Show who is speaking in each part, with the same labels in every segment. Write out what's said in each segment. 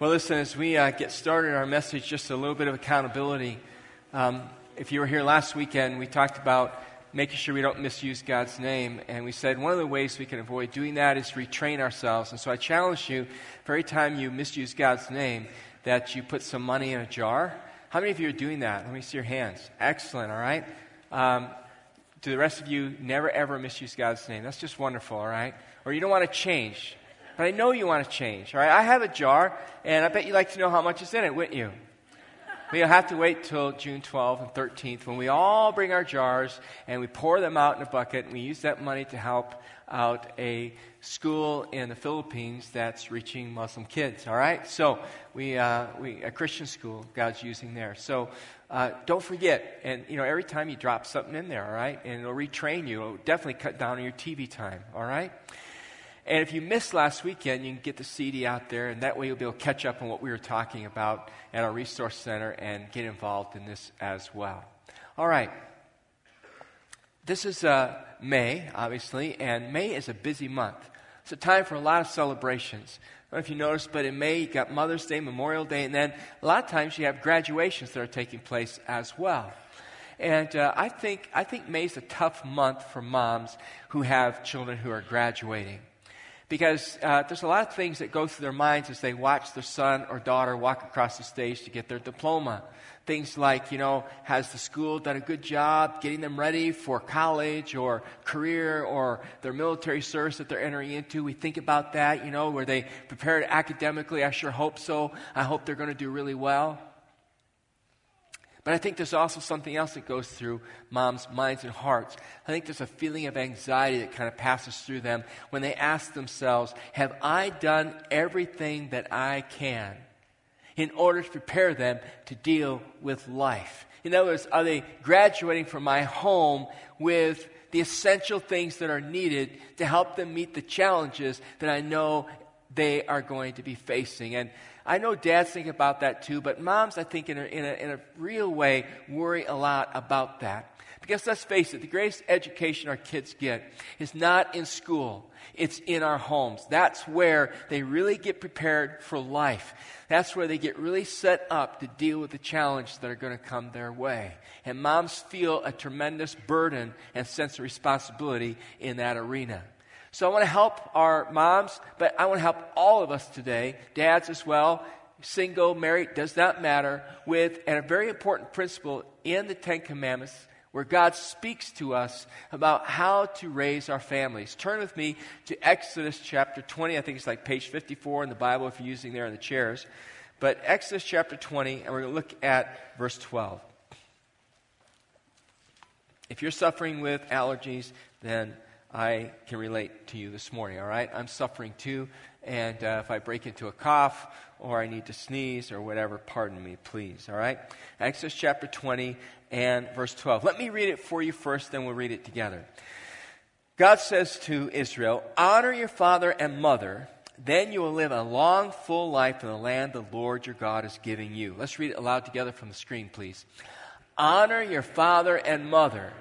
Speaker 1: Well, listen, as we uh, get started our message, just a little bit of accountability. Um, if you were here last weekend, we talked about making sure we don't misuse God's name. And we said one of the ways we can avoid doing that is retrain ourselves. And so I challenge you, every time you misuse God's name, that you put some money in a jar. How many of you are doing that? Let me see your hands. Excellent, all right? Um, the rest of you, never ever misuse God's name. That's just wonderful, all right? Or you don't want to change. But I know you want to change, all right? I have a jar, and I bet you'd like to know how much is in it, wouldn't you? But you'll have to wait till June 12th and 13th when we all bring our jars and we pour them out in a bucket, and we use that money to help out a school in the Philippines that's reaching Muslim kids, all right? So, we, uh, we a Christian school God's using there. So, uh, don't forget, and you know, every time you drop something in there, all right, and it'll retrain you. It'll definitely cut down on your TV time, all right? And if you missed last weekend, you can get the CD out there, and that way you'll be able to catch up on what we were talking about at our resource center and get involved in this as well. All right. This is uh, May, obviously, and May is a busy month. It's a time for a lot of celebrations. I don't know if you noticed, but in May, you got Mother's Day, Memorial Day, and then a lot of times you have graduations that are taking place as well. And uh, I, think, I think May's a tough month for moms who have children who are graduating because uh, there's a lot of things that go through their minds as they watch their son or daughter walk across the stage to get their diploma. Things like, you know, has the school done a good job getting them ready for college or career or their military service that they're entering into? We think about that, you know, were they prepared academically? I sure hope so. I hope they're going to do really well. But I think there's also something else that goes through moms' minds and hearts. I think there's a feeling of anxiety that kind of passes through them when they ask themselves, Have I done everything that I can in order to prepare them to deal with life? In other words, are they graduating from my home with the essential things that are needed to help them meet the challenges that I know they are going to be facing? And I know dads think about that too, but moms, I think, in a, in a, in a real way, worry a lot about that. Because let's face it, the greatest education our kids get is not in school, it's in our homes. That's where they really get prepared for life. That's where they get really set up to deal with the challenges that are going to come their way. And moms feel a tremendous burden and sense of responsibility in that arena. So I want to help our moms, but I want to help all of us today, dads as well, single, married, does not matter, with a very important principle in the Ten Commandments where God speaks to us about how to raise our families. Turn with me to Exodus chapter 20. I think it's like page 54 in the Bible if you're using there in the chairs. But Exodus chapter 20, and we're going to look at verse 12. If you're suffering with allergies, then I can relate to you this morning, all right? I'm suffering too, and uh, if I break into a cough or I need to sneeze or whatever, pardon me, please, all right? Exodus chapter 20 and verse 12. Let me read it for you first, then we'll read it together. God says to Israel, Honor your father and mother, then you will live a long, full life in the land the Lord your God is giving you. Let's read it aloud together from the screen, please. Honor your father and mother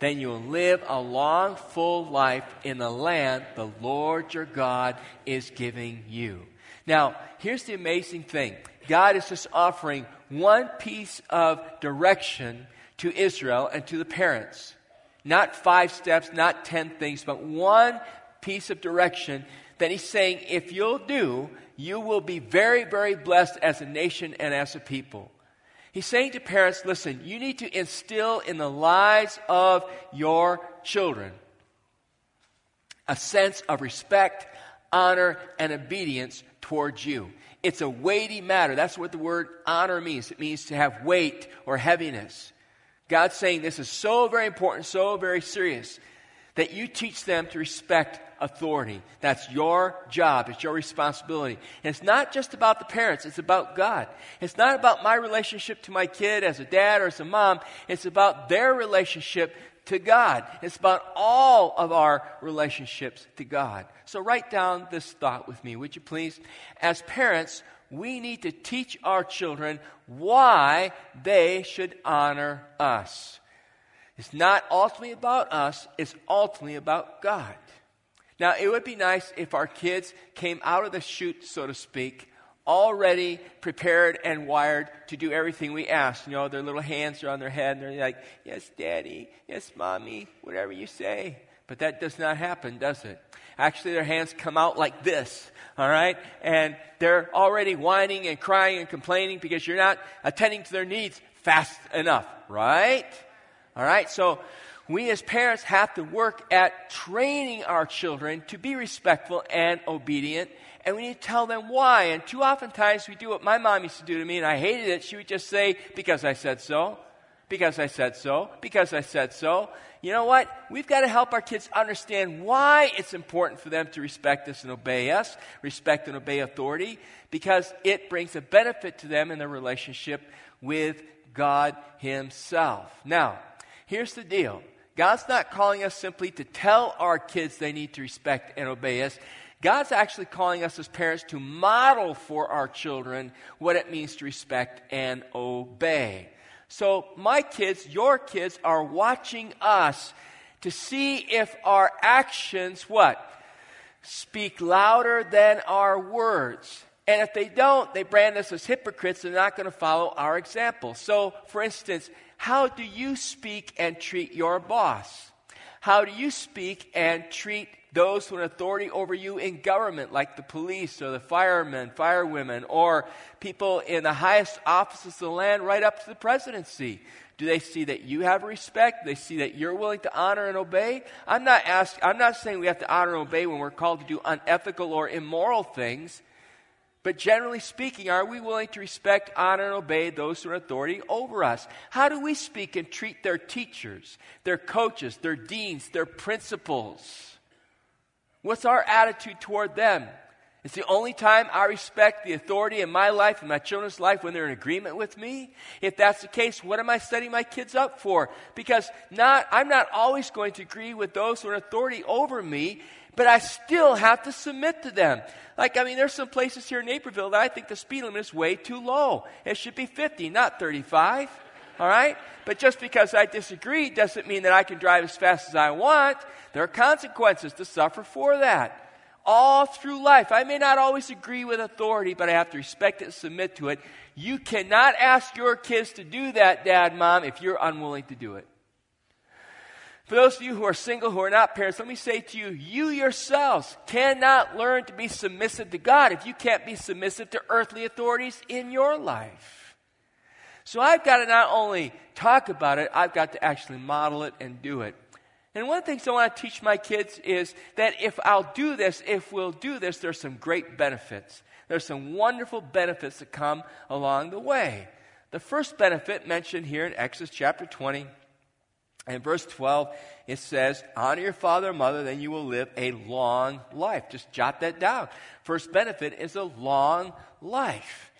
Speaker 1: then you will live a long, full life in the land the Lord your God is giving you. Now, here's the amazing thing God is just offering one piece of direction to Israel and to the parents. Not five steps, not ten things, but one piece of direction that He's saying, if you'll do, you will be very, very blessed as a nation and as a people. He's saying to parents, listen, you need to instill in the lives of your children a sense of respect, honor, and obedience towards you. It's a weighty matter. That's what the word honor means. It means to have weight or heaviness. God's saying this is so very important, so very serious, that you teach them to respect authority. That's your job. It's your responsibility. And it's not just about the parents. It's about God. It's not about my relationship to my kid as a dad or as a mom. It's about their relationship to God. It's about all of our relationships to God. So write down this thought with me, would you please? As parents, we need to teach our children why they should honor us. It's not ultimately about us, it's ultimately about God. Now, it would be nice if our kids came out of the chute, so to speak, already prepared and wired to do everything we ask. You know, their little hands are on their head and they're like, Yes, Daddy, yes, Mommy, whatever you say. But that does not happen, does it? Actually, their hands come out like this, all right? And they're already whining and crying and complaining because you're not attending to their needs fast enough, right? All right? So, we as parents have to work at training our children to be respectful and obedient and we need to tell them why. And too often times we do what my mom used to do to me, and I hated it. She would just say, Because I said so, because I said so, because I said so. You know what? We've got to help our kids understand why it's important for them to respect us and obey us, respect and obey authority, because it brings a benefit to them in their relationship with God Himself. Now, here's the deal God's not calling us simply to tell our kids they need to respect and obey us. God's actually calling us as parents to model for our children what it means to respect and obey. So, my kids, your kids, are watching us to see if our actions, what? Speak louder than our words. And if they don't, they brand us as hypocrites and they're not going to follow our example. So, for instance, how do you speak and treat your boss? How do you speak and treat those who with authority over you in government, like the police or the firemen, firewomen, or people in the highest offices of the land, right up to the presidency? Do they see that you have respect? Do they see that you're willing to honor and obey? I'm not asking, I'm not saying we have to honor and obey when we're called to do unethical or immoral things. But generally speaking, are we willing to respect, honor, and obey those who are authority over us? How do we speak and treat their teachers, their coaches, their deans, their principals? What's our attitude toward them? It's the only time I respect the authority in my life and my children's life when they're in agreement with me. If that's the case, what am I setting my kids up for? Because not, I'm not always going to agree with those who are in authority over me, but I still have to submit to them. Like, I mean, there's some places here in Naperville that I think the speed limit is way too low. It should be 50, not 35. All right? But just because I disagree doesn't mean that I can drive as fast as I want. There are consequences to suffer for that. All through life, I may not always agree with authority, but I have to respect it and submit to it. You cannot ask your kids to do that, dad, mom, if you're unwilling to do it. For those of you who are single, who are not parents, let me say to you, you yourselves cannot learn to be submissive to God if you can't be submissive to earthly authorities in your life. So I've got to not only talk about it, I've got to actually model it and do it. And one of the things I want to teach my kids is that if I'll do this, if we'll do this, there's some great benefits. There's some wonderful benefits that come along the way. The first benefit mentioned here in Exodus chapter 20 and verse 12, it says, Honor your father and mother, then you will live a long life. Just jot that down. First benefit is a long life.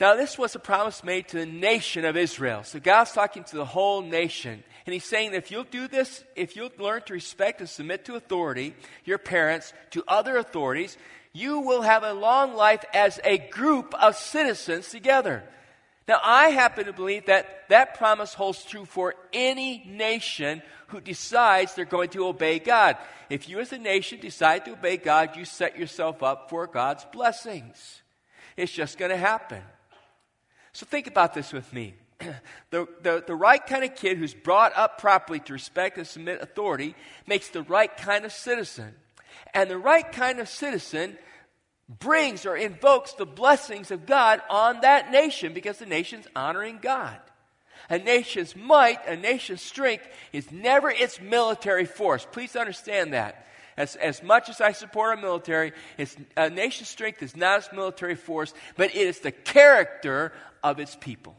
Speaker 1: Now, this was a promise made to the nation of Israel. So God's talking to the whole nation. And he's saying if you'll do this, if you'll learn to respect and submit to authority, your parents, to other authorities, you will have a long life as a group of citizens together. Now, I happen to believe that that promise holds true for any nation who decides they're going to obey God. If you as a nation decide to obey God, you set yourself up for God's blessings. It's just going to happen. So think about this with me. The, the, the right kind of kid who's brought up properly to respect and submit authority makes the right kind of citizen. And the right kind of citizen brings or invokes the blessings of God on that nation because the nation's honoring God. A nation's might, a nation's strength is never its military force. Please understand that. As, as much as I support our military, it's, a nation's strength is not its military force, but it is the character of its people.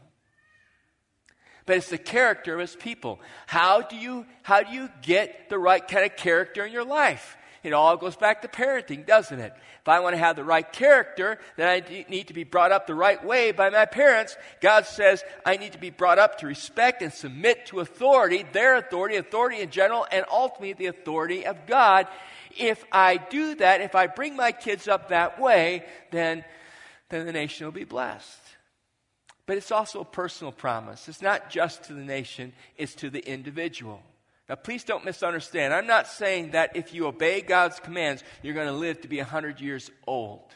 Speaker 1: But it's the character of its people. How do you, how do you get the right kind of character in your life? It all goes back to parenting, doesn't it? If I want to have the right character, then I need to be brought up the right way by my parents. God says I need to be brought up to respect and submit to authority, their authority, authority in general, and ultimately the authority of God. If I do that, if I bring my kids up that way, then, then the nation will be blessed. But it's also a personal promise. It's not just to the nation, it's to the individual. Now, please don't misunderstand. I'm not saying that if you obey God's commands, you're going to live to be 100 years old.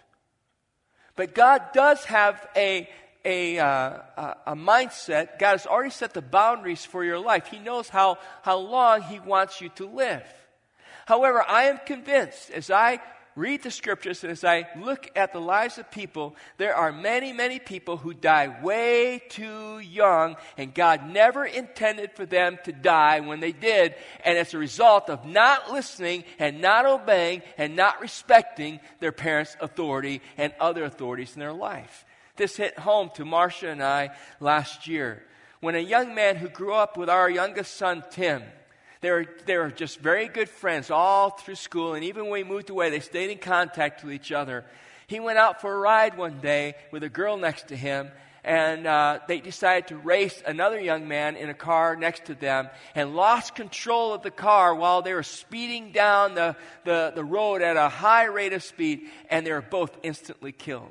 Speaker 1: But God does have a, a, uh, a mindset. God has already set the boundaries for your life. He knows how, how long He wants you to live. However, I am convinced as I read the scriptures and as I look at the lives of people, there are many, many people who die way too young, and God never intended for them to die when they did. And as a result of not listening and not obeying and not respecting their parents' authority and other authorities in their life. This hit home to Marcia and I last year when a young man who grew up with our youngest son, Tim, they were, they were just very good friends all through school, and even when we moved away, they stayed in contact with each other. He went out for a ride one day with a girl next to him, and uh, they decided to race another young man in a car next to them and lost control of the car while they were speeding down the, the, the road at a high rate of speed, and they were both instantly killed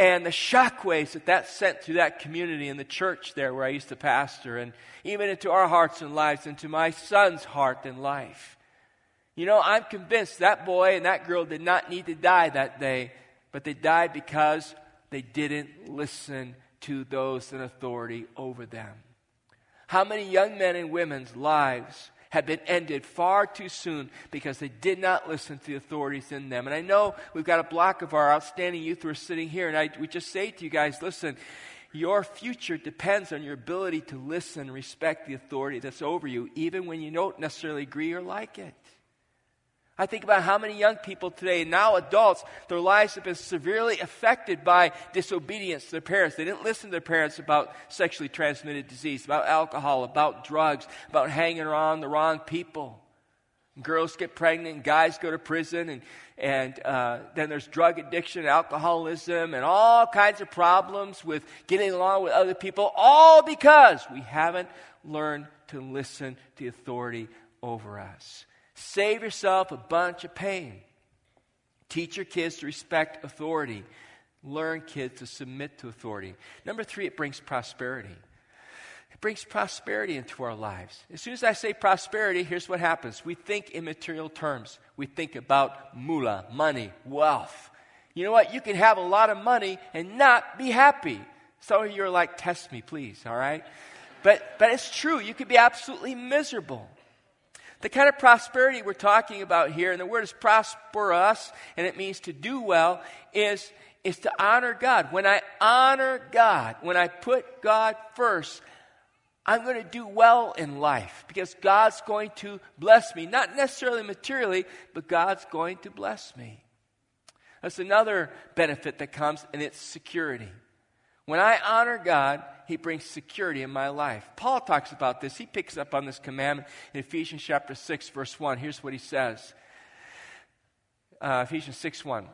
Speaker 1: and the shockwaves that that sent through that community and the church there where I used to pastor, and even into our hearts and lives, into my son's heart and life. You know, I'm convinced that boy and that girl did not need to die that day, but they died because they didn't listen to those in authority over them. How many young men and women's lives had been ended far too soon because they did not listen to the authorities in them. And I know we've got a block of our outstanding youth who are sitting here, and I, we just say to you guys, listen, your future depends on your ability to listen respect the authority that's over you, even when you don't necessarily agree or like it. I think about how many young people today, now adults, their lives have been severely affected by disobedience to their parents. They didn't listen to their parents about sexually transmitted disease, about alcohol, about drugs, about hanging around the wrong people. Girls get pregnant, guys go to prison, and, and uh, then there's drug addiction, alcoholism, and all kinds of problems with getting along with other people, all because we haven't learned to listen to authority over us. Save yourself a bunch of pain. Teach your kids to respect authority. Learn kids to submit to authority. Number three, it brings prosperity. It brings prosperity into our lives. As soon as I say prosperity, here's what happens. We think in material terms. We think about moolah, money, wealth. You know what? You can have a lot of money and not be happy. Some of you are like, test me, please, all right? But, but it's true. You could be absolutely miserable. The kind of prosperity we're talking about here, and the word is prosperous, and it means to do well, is, is to honor God. When I honor God, when I put God first, I'm going to do well in life because God's going to bless me. Not necessarily materially, but God's going to bless me. That's another benefit that comes, and it's security. When I honor God, he brings security in my life. Paul talks about this. He picks up on this commandment in Ephesians chapter 6, verse 1. Here's what he says uh, Ephesians 6 1.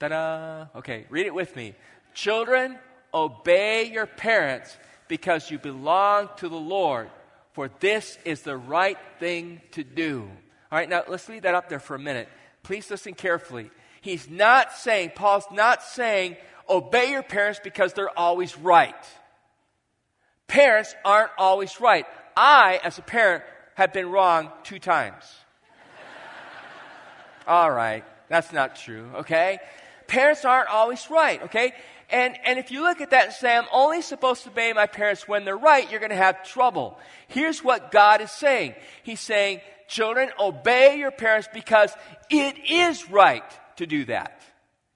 Speaker 1: Ta da! Okay, read it with me. Children, obey your parents because you belong to the Lord, for this is the right thing to do. All right, now let's leave that up there for a minute. Please listen carefully. He's not saying, Paul's not saying, obey your parents because they're always right. Parents aren't always right. I, as a parent, have been wrong two times. All right, that's not true, okay? Parents aren't always right, okay? And, and if you look at that and say, I'm only supposed to obey my parents when they're right, you're going to have trouble. Here's what God is saying He's saying, Children, obey your parents because it is right to do that.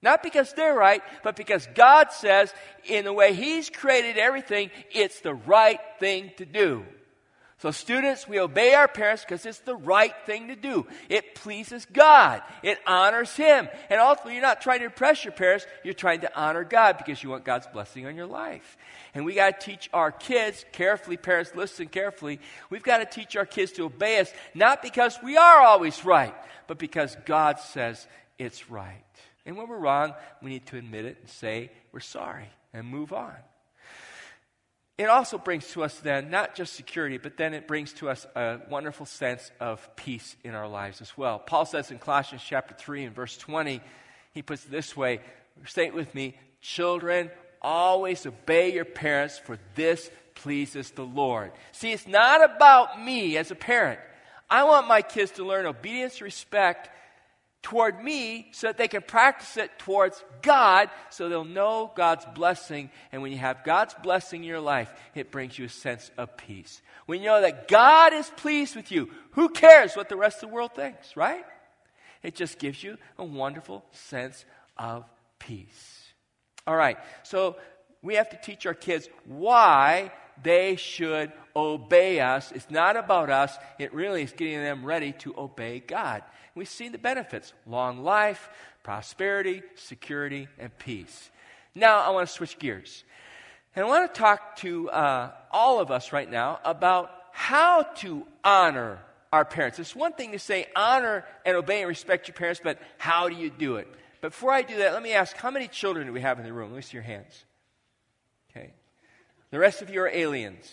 Speaker 1: Not because they're right, but because God says, in the way He's created everything, it's the right thing to do. So, students, we obey our parents because it's the right thing to do. It pleases God, it honors Him. And ultimately, you're not trying to impress your parents, you're trying to honor God because you want God's blessing on your life. And we got to teach our kids carefully, parents, listen carefully. We've got to teach our kids to obey us, not because we are always right, but because God says it's right. And when we're wrong, we need to admit it and say we're sorry and move on. It also brings to us then not just security, but then it brings to us a wonderful sense of peace in our lives as well. Paul says in Colossians chapter 3 and verse 20, he puts it this way say it with me children, always obey your parents, for this pleases the Lord. See, it's not about me as a parent. I want my kids to learn obedience, respect, toward me so that they can practice it towards God so they'll know God's blessing. And when you have God's blessing in your life, it brings you a sense of peace. When you know that God is pleased with you, who cares what the rest of the world thinks, right? It just gives you a wonderful sense of peace. All right, so we have to teach our kids why they should obey us. It's not about us, it really is getting them ready to obey God. We've seen the benefits long life, prosperity, security, and peace. Now, I want to switch gears. And I want to talk to uh, all of us right now about how to honor our parents. It's one thing to say honor and obey and respect your parents, but how do you do it? Before I do that, let me ask how many children do we have in the room? Let me see your hands. The rest of you are aliens,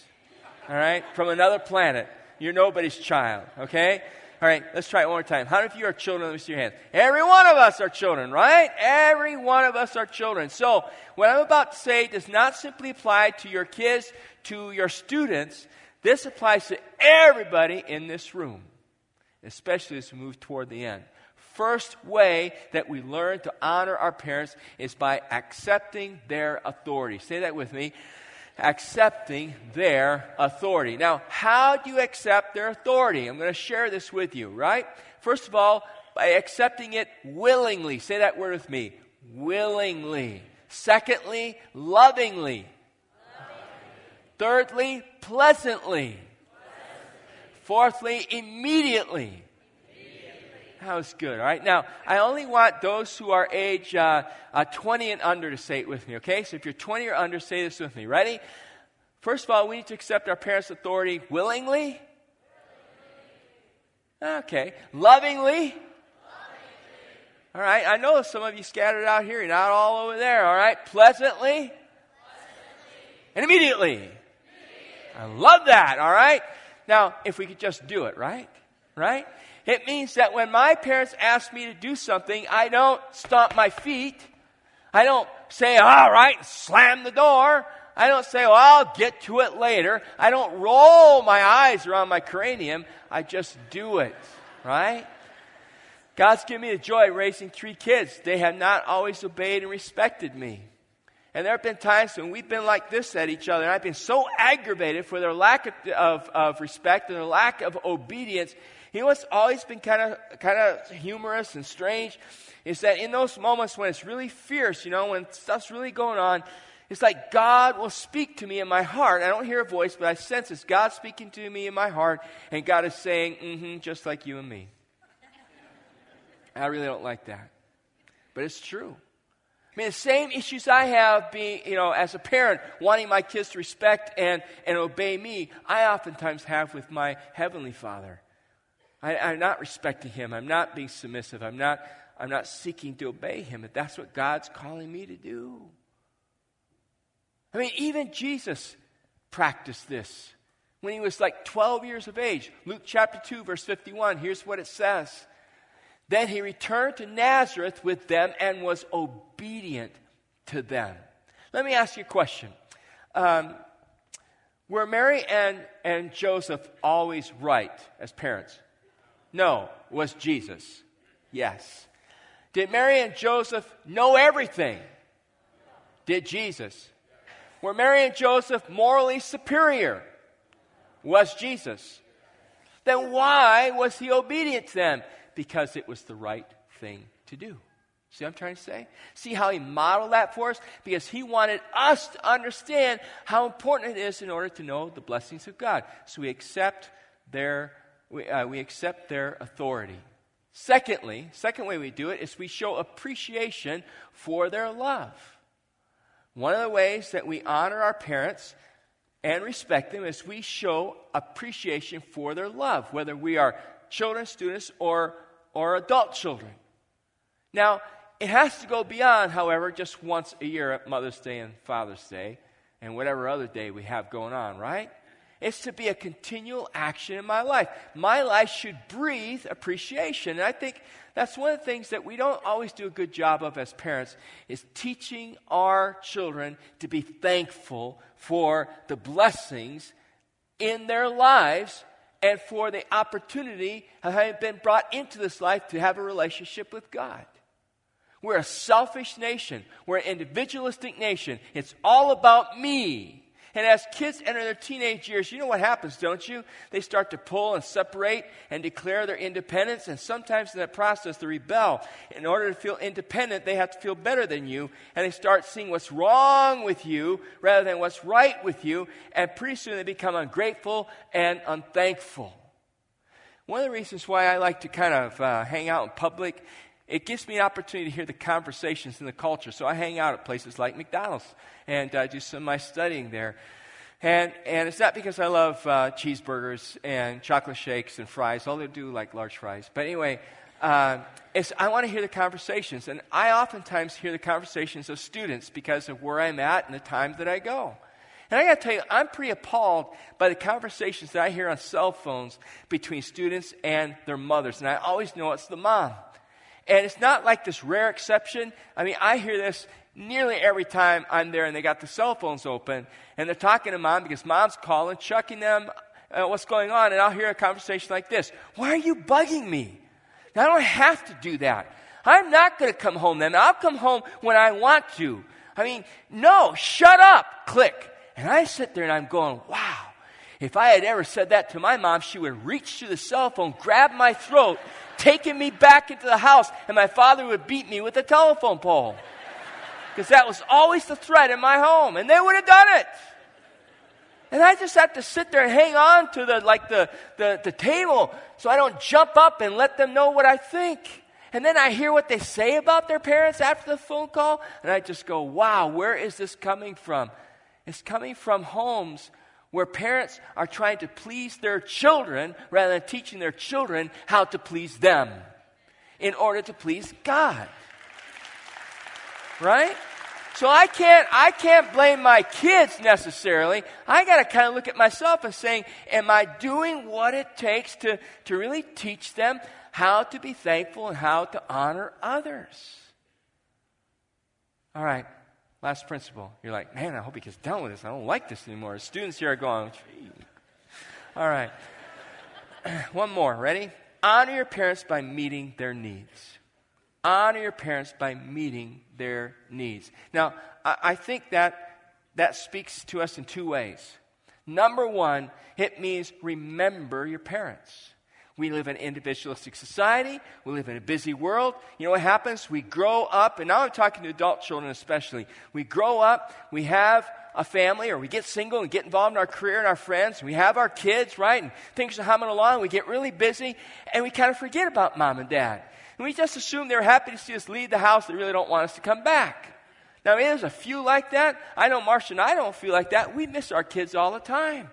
Speaker 1: all right, from another planet. You're nobody's child, okay? All right, let's try it one more time. How many of you are children? Let me see your hands. Every one of us are children, right? Every one of us are children. So, what I'm about to say does not simply apply to your kids, to your students. This applies to everybody in this room, especially as we move toward the end. First way that we learn to honor our parents is by accepting their authority. Say that with me accepting their authority. Now, how do you accept their authority? I'm going to share this with you, right? First of all, by accepting it willingly. Say that word with me willingly. Secondly, lovingly. lovingly. Thirdly, pleasantly. pleasantly. Fourthly, immediately. That was good. All right. Now, I only want those who are age uh, uh, 20 and under to say it with me, okay? So if you're 20 or under, say this with me. Ready? First of all, we need to accept our parents' authority willingly. Okay. Lovingly. All right. I know some of you scattered out here. You're not all over there. All right. Pleasantly. And immediately. I love that. All right. Now, if we could just do it, right? Right? It means that when my parents ask me to do something, I don't stomp my feet. I don't say, all right, slam the door. I don't say, well, I'll get to it later. I don't roll my eyes around my cranium. I just do it, right? God's given me the joy of raising three kids. They have not always obeyed and respected me. And there have been times when we've been like this at each other, and I've been so aggravated for their lack of, of, of respect and their lack of obedience know what's always been kind of kind of humorous and strange is that in those moments when it's really fierce, you know, when stuff's really going on, it's like God will speak to me in my heart. I don't hear a voice, but I sense it's God speaking to me in my heart, and God is saying, mm-hmm, just like you and me. I really don't like that. But it's true. I mean, the same issues I have being, you know, as a parent, wanting my kids to respect and, and obey me, I oftentimes have with my Heavenly Father. I, am not respecting him. I'm not being submissive. I'm not, I'm not seeking to obey him. But that's what God's calling me to do. I mean, even Jesus practiced this when he was like 12 years of age. Luke chapter 2, verse 51, here's what it says. Then he returned to Nazareth with them and was obedient to them. Let me ask you a question. Um, were Mary and, and Joseph always right as parents? No. Was Jesus? Yes. Did Mary and Joseph know everything? Did Jesus? Were Mary and Joseph morally superior? Was Jesus? Then why was he obedient to them? Because it was the right thing to do. See what I'm trying to say? See how he modeled that for us? Because he wanted us to understand how important it is in order to know the blessings of God. So we accept their we, uh, we accept their authority. Secondly, second way we do it is we show appreciation for their love. One of the ways that we honor our parents and respect them is we show appreciation for their love, whether we are children, students, or, or adult children. Now, it has to go beyond, however, just once a year at Mother's Day and Father's Day and whatever other day we have going on, right? It's to be a continual action in my life. My life should breathe appreciation. And I think that's one of the things that we don't always do a good job of as parents is teaching our children to be thankful for the blessings in their lives and for the opportunity of having been brought into this life to have a relationship with God. We're a selfish nation. We're an individualistic nation. It's all about me. And as kids enter their teenage years, you know what happens, don't you? They start to pull and separate and declare their independence, and sometimes in that process, they rebel. In order to feel independent, they have to feel better than you, and they start seeing what's wrong with you rather than what's right with you, and pretty soon they become ungrateful and unthankful. One of the reasons why I like to kind of uh, hang out in public it gives me an opportunity to hear the conversations in the culture. So I hang out at places like McDonald's and uh, do some of my studying there. And, and it's not because I love uh, cheeseburgers and chocolate shakes and fries, although I do like large fries. But anyway, uh, it's, I want to hear the conversations. And I oftentimes hear the conversations of students because of where I'm at and the time that I go. And I got to tell you, I'm pretty appalled by the conversations that I hear on cell phones between students and their mothers. And I always know it's the mom. And it's not like this rare exception. I mean, I hear this nearly every time I'm there and they got the cell phones open and they're talking to mom because mom's calling, chucking them uh, what's going on. And I'll hear a conversation like this Why are you bugging me? Now, I don't have to do that. I'm not going to come home then. I'll come home when I want to. I mean, no, shut up, click. And I sit there and I'm going, wow. If I had ever said that to my mom, she would reach to the cell phone, grab my throat, taking me back into the house, and my father would beat me with a telephone pole. Because that was always the threat in my home, and they would have done it. And I just have to sit there and hang on to the like the, the, the table so I don't jump up and let them know what I think. And then I hear what they say about their parents after the phone call, and I just go, wow, where is this coming from? It's coming from homes where parents are trying to please their children rather than teaching their children how to please them in order to please God. Right? So I can't I can't blame my kids necessarily. I got to kind of look at myself and saying, am I doing what it takes to to really teach them how to be thankful and how to honor others? All right. Last principle. You're like, man, I hope he gets done with this. I don't like this anymore. Students here are going, Gee. all right. One more. Ready? Honor your parents by meeting their needs. Honor your parents by meeting their needs. Now, I, I think that that speaks to us in two ways. Number one, it means remember your parents. We live in an individualistic society. We live in a busy world. You know what happens? We grow up, and now I'm talking to adult children especially. We grow up, we have a family, or we get single and get involved in our career and our friends. We have our kids, right? And things are humming along. We get really busy, and we kind of forget about mom and dad. And we just assume they're happy to see us leave the house. They really don't want us to come back. Now, there's a few like that. I know Marcia and I don't feel like that. We miss our kids all the time.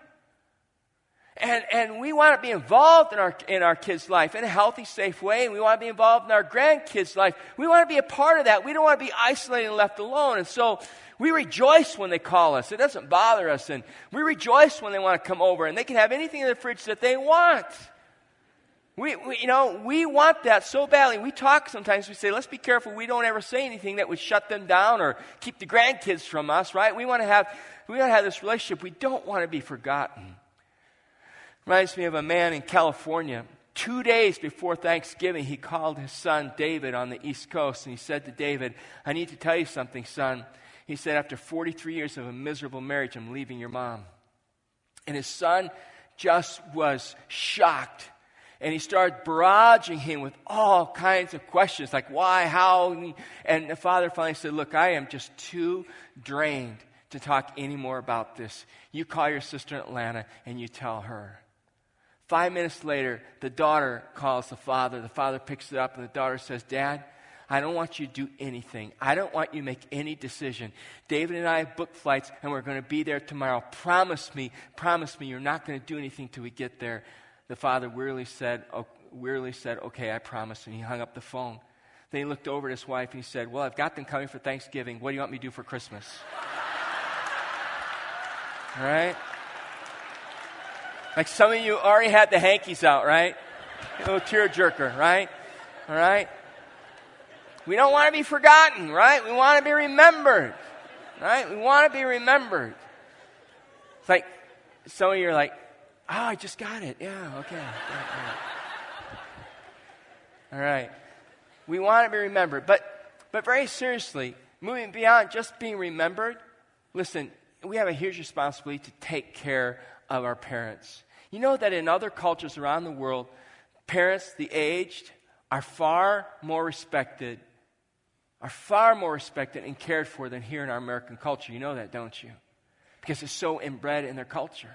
Speaker 1: And, and we want to be involved in our, in our kids' life in a healthy, safe way. And we want to be involved in our grandkids' life. We want to be a part of that. We don't want to be isolated and left alone. And so we rejoice when they call us. It doesn't bother us. And we rejoice when they want to come over. And they can have anything in the fridge that they want. We, we, you know, we want that so badly. We talk sometimes, we say, let's be careful we don't ever say anything that would shut them down or keep the grandkids from us, right? We want to have, we want to have this relationship. We don't want to be forgotten. Reminds me of a man in California. Two days before Thanksgiving, he called his son David on the East Coast and he said to David, I need to tell you something, son. He said, After 43 years of a miserable marriage, I'm leaving your mom. And his son just was shocked. And he started barraging him with all kinds of questions like why, how. And the father finally said, Look, I am just too drained to talk anymore about this. You call your sister in Atlanta and you tell her. Five minutes later, the daughter calls the father. The father picks it up, and the daughter says, Dad, I don't want you to do anything. I don't want you to make any decision. David and I have booked flights, and we're going to be there tomorrow. Promise me, promise me you're not going to do anything till we get there. The father wearily said, oh, wearily said, Okay, I promise. And he hung up the phone. Then he looked over at his wife and he said, Well, I've got them coming for Thanksgiving. What do you want me to do for Christmas? All right? Like some of you already had the hankies out, right? A little tear jerker, right? All right? We don't want to be forgotten, right? We want to be remembered, right? We want to be remembered. It's like some of you are like, Oh, I just got it. Yeah, okay. All right. We want to be remembered. But, but very seriously, moving beyond just being remembered, listen, we have a huge responsibility to take care of our parents. You know that in other cultures around the world, parents, the aged, are far more respected, are far more respected and cared for than here in our American culture. You know that, don't you? Because it's so inbred in their culture.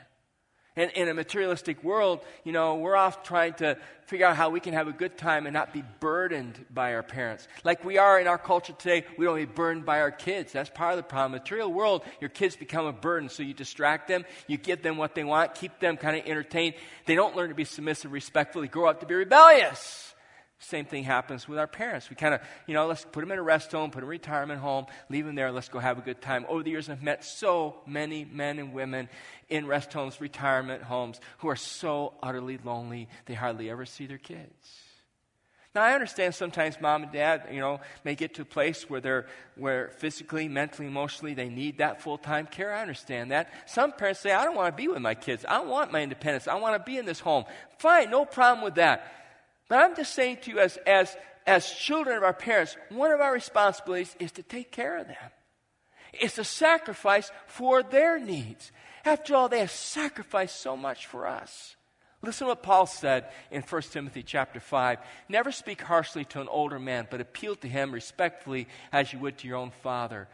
Speaker 1: And in a materialistic world, you know, we're off trying to figure out how we can have a good time and not be burdened by our parents. Like we are in our culture today, we don't be burdened by our kids. That's part of the problem. Material world, your kids become a burden, so you distract them, you give them what they want, keep them kind of entertained. They don't learn to be submissive, respectfully, grow up to be rebellious. Same thing happens with our parents. We kind of, you know, let's put them in a rest home, put them in a retirement home, leave them there, let's go have a good time. Over the years, I've met so many men and women in rest homes, retirement homes, who are so utterly lonely, they hardly ever see their kids. Now, I understand sometimes mom and dad, you know, may get to a place where they're, where physically, mentally, emotionally, they need that full time care. I understand that. Some parents say, I don't want to be with my kids. I want my independence. I want to be in this home. Fine, no problem with that. But I'm just saying to you, as, as, as children of our parents, one of our responsibilities is to take care of them. It's to sacrifice for their needs. After all, they have sacrificed so much for us. Listen to what Paul said in 1 Timothy chapter 5. Never speak harshly to an older man, but appeal to him respectfully as you would to your own father.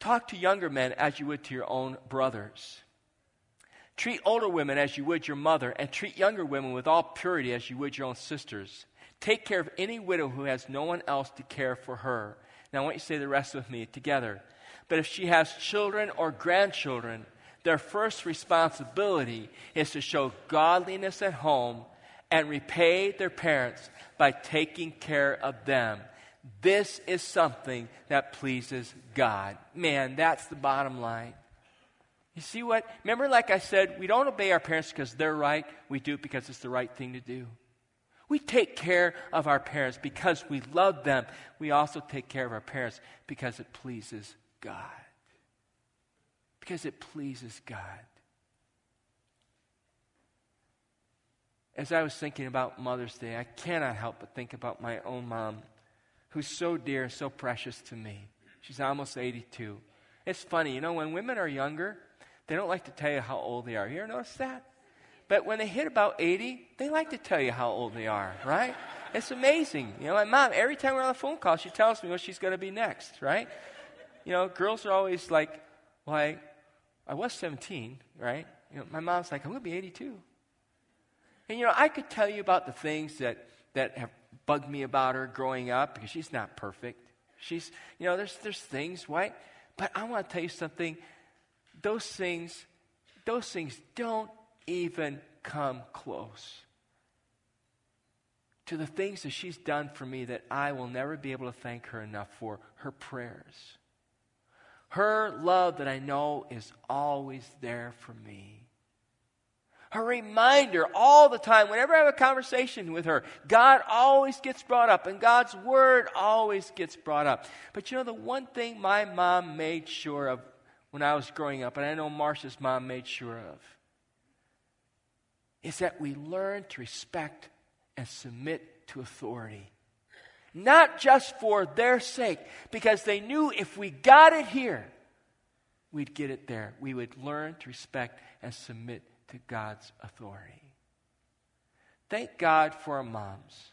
Speaker 1: Talk to younger men as you would to your own brothers. Treat older women as you would your mother, and treat younger women with all purity as you would your own sisters. Take care of any widow who has no one else to care for her. Now, I want you to say the rest with me together. But if she has children or grandchildren, their first responsibility is to show godliness at home and repay their parents by taking care of them. This is something that pleases God. Man, that's the bottom line. You see what? Remember, like I said, we don't obey our parents because they're right. We do it because it's the right thing to do. We take care of our parents because we love them. We also take care of our parents because it pleases God. Because it pleases God. As I was thinking about Mother's Day, I cannot help but think about my own mom, who's so dear, so precious to me. She's almost 82. It's funny, you know, when women are younger, they don't like to tell you how old they are. You ever notice that? But when they hit about 80, they like to tell you how old they are, right? It's amazing. You know, my mom, every time we're on a phone call, she tells me what she's going to be next, right? You know, girls are always like, well, I, I was 17, right? You know, my mom's like, I'm going to be 82. And, you know, I could tell you about the things that, that have bugged me about her growing up because she's not perfect. She's, you know, there's, there's things, right? But I want to tell you something those things, those things don't even come close to the things that she's done for me that I will never be able to thank her enough for her prayers. Her love that I know is always there for me. Her reminder all the time, whenever I have a conversation with her, God always gets brought up and God's word always gets brought up. But you know, the one thing my mom made sure of when I was growing up, and I know Marcia's mom made sure of, is that we learn to respect and submit to authority. Not just for their sake, because they knew if we got it here, we'd get it there. We would learn to respect and submit to God's authority. Thank God for our moms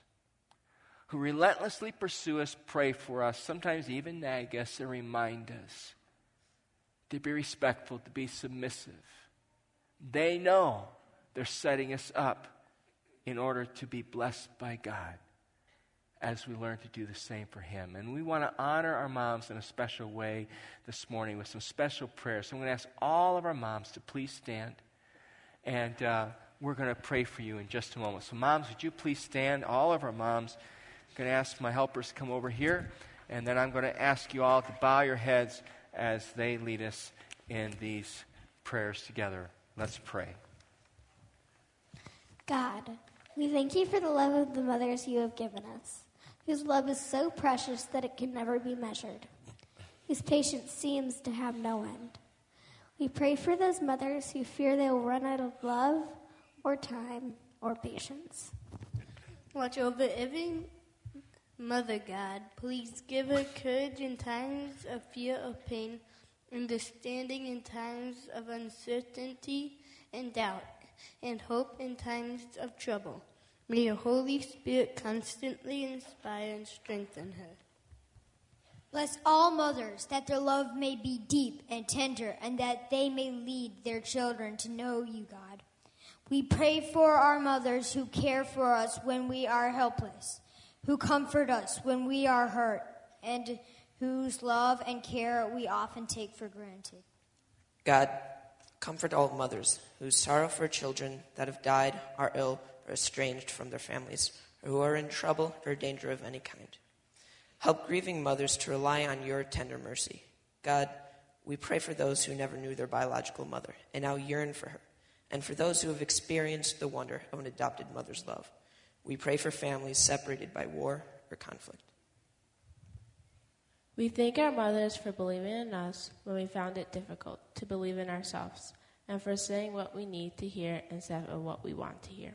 Speaker 1: who relentlessly pursue us, pray for us, sometimes even nag us and remind us to be respectful, to be submissive. They know they're setting us up in order to be blessed by God as we learn to do the same for Him. And we want to honor our moms in a special way this morning with some special prayers. So I'm going to ask all of our moms to please stand, and uh, we're going to pray for you in just a moment. So, moms, would you please stand? All of our moms. I'm going to ask my helpers to come over here, and then I'm going to ask you all to bow your heads as they lead us in these prayers together. Let's pray.
Speaker 2: God, we thank you for the love of the mothers you have given us, whose love is so precious that it can never be measured, whose patience seems to have no end. We pray for those mothers who fear they will run out of love or time or patience.
Speaker 3: Watch over every mother, God. Please give her courage in times of fear or pain, understanding in times of uncertainty and doubt, and hope in times of trouble. May your Holy Spirit constantly inspire and strengthen her.
Speaker 4: Bless all mothers that their love may be deep and tender and that they may lead their children to know you, God. We pray for our mothers who care for us when we are helpless, who comfort us when we are hurt, and whose love and care we often take for granted.
Speaker 5: God, comfort all mothers whose sorrow for children that have died, are ill, or estranged from their families, or who are in trouble or danger of any kind. Help grieving mothers to rely on your tender mercy. God, we pray for those who never knew their biological mother and now yearn for her, and for those who have experienced the wonder of an adopted mother's love. We pray for families separated by war or conflict.
Speaker 6: We thank our mothers for believing in us when we found it difficult to believe in ourselves, and for saying what we need to hear instead of what we want to hear.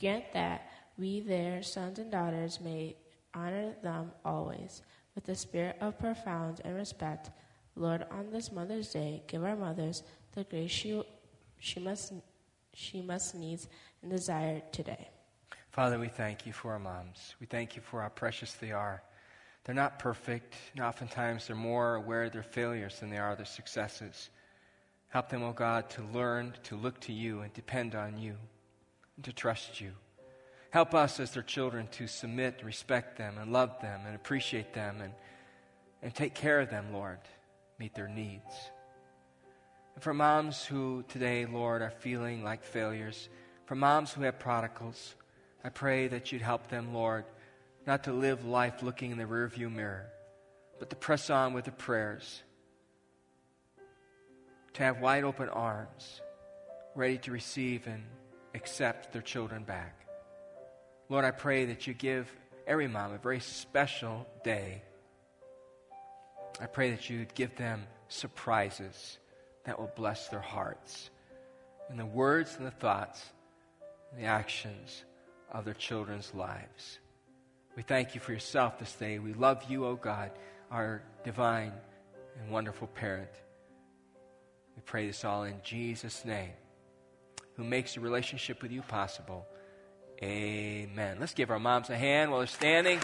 Speaker 6: Grant that we, their sons and daughters, may honor them always with a spirit of profound and respect. Lord, on this Mother's Day, give our mothers the grace she, she, must, she must needs and desire today.
Speaker 1: Father, we thank you for our moms. We thank you for how precious they are. They're not perfect, and oftentimes they're more aware of their failures than they are their successes. Help them, O oh God, to learn to look to you and depend on you and to trust you. Help us as their children to submit, respect them, and love them, and appreciate them, and, and take care of them, Lord. Meet their needs. And for moms who today, Lord, are feeling like failures, for moms who have prodigals, I pray that you'd help them, Lord, not to live life looking in the rearview mirror, but to press on with the prayers, to have wide open arms, ready to receive and accept their children back. Lord, I pray that you give every mom a very special day. I pray that you'd give them surprises that will bless their hearts in the words and the thoughts and the actions of their children's lives. We thank you for yourself this day. We love you, O oh God, our divine and wonderful parent. We pray this all in Jesus' name, who makes a relationship with you possible. Amen. Let's give our moms a hand while they're standing.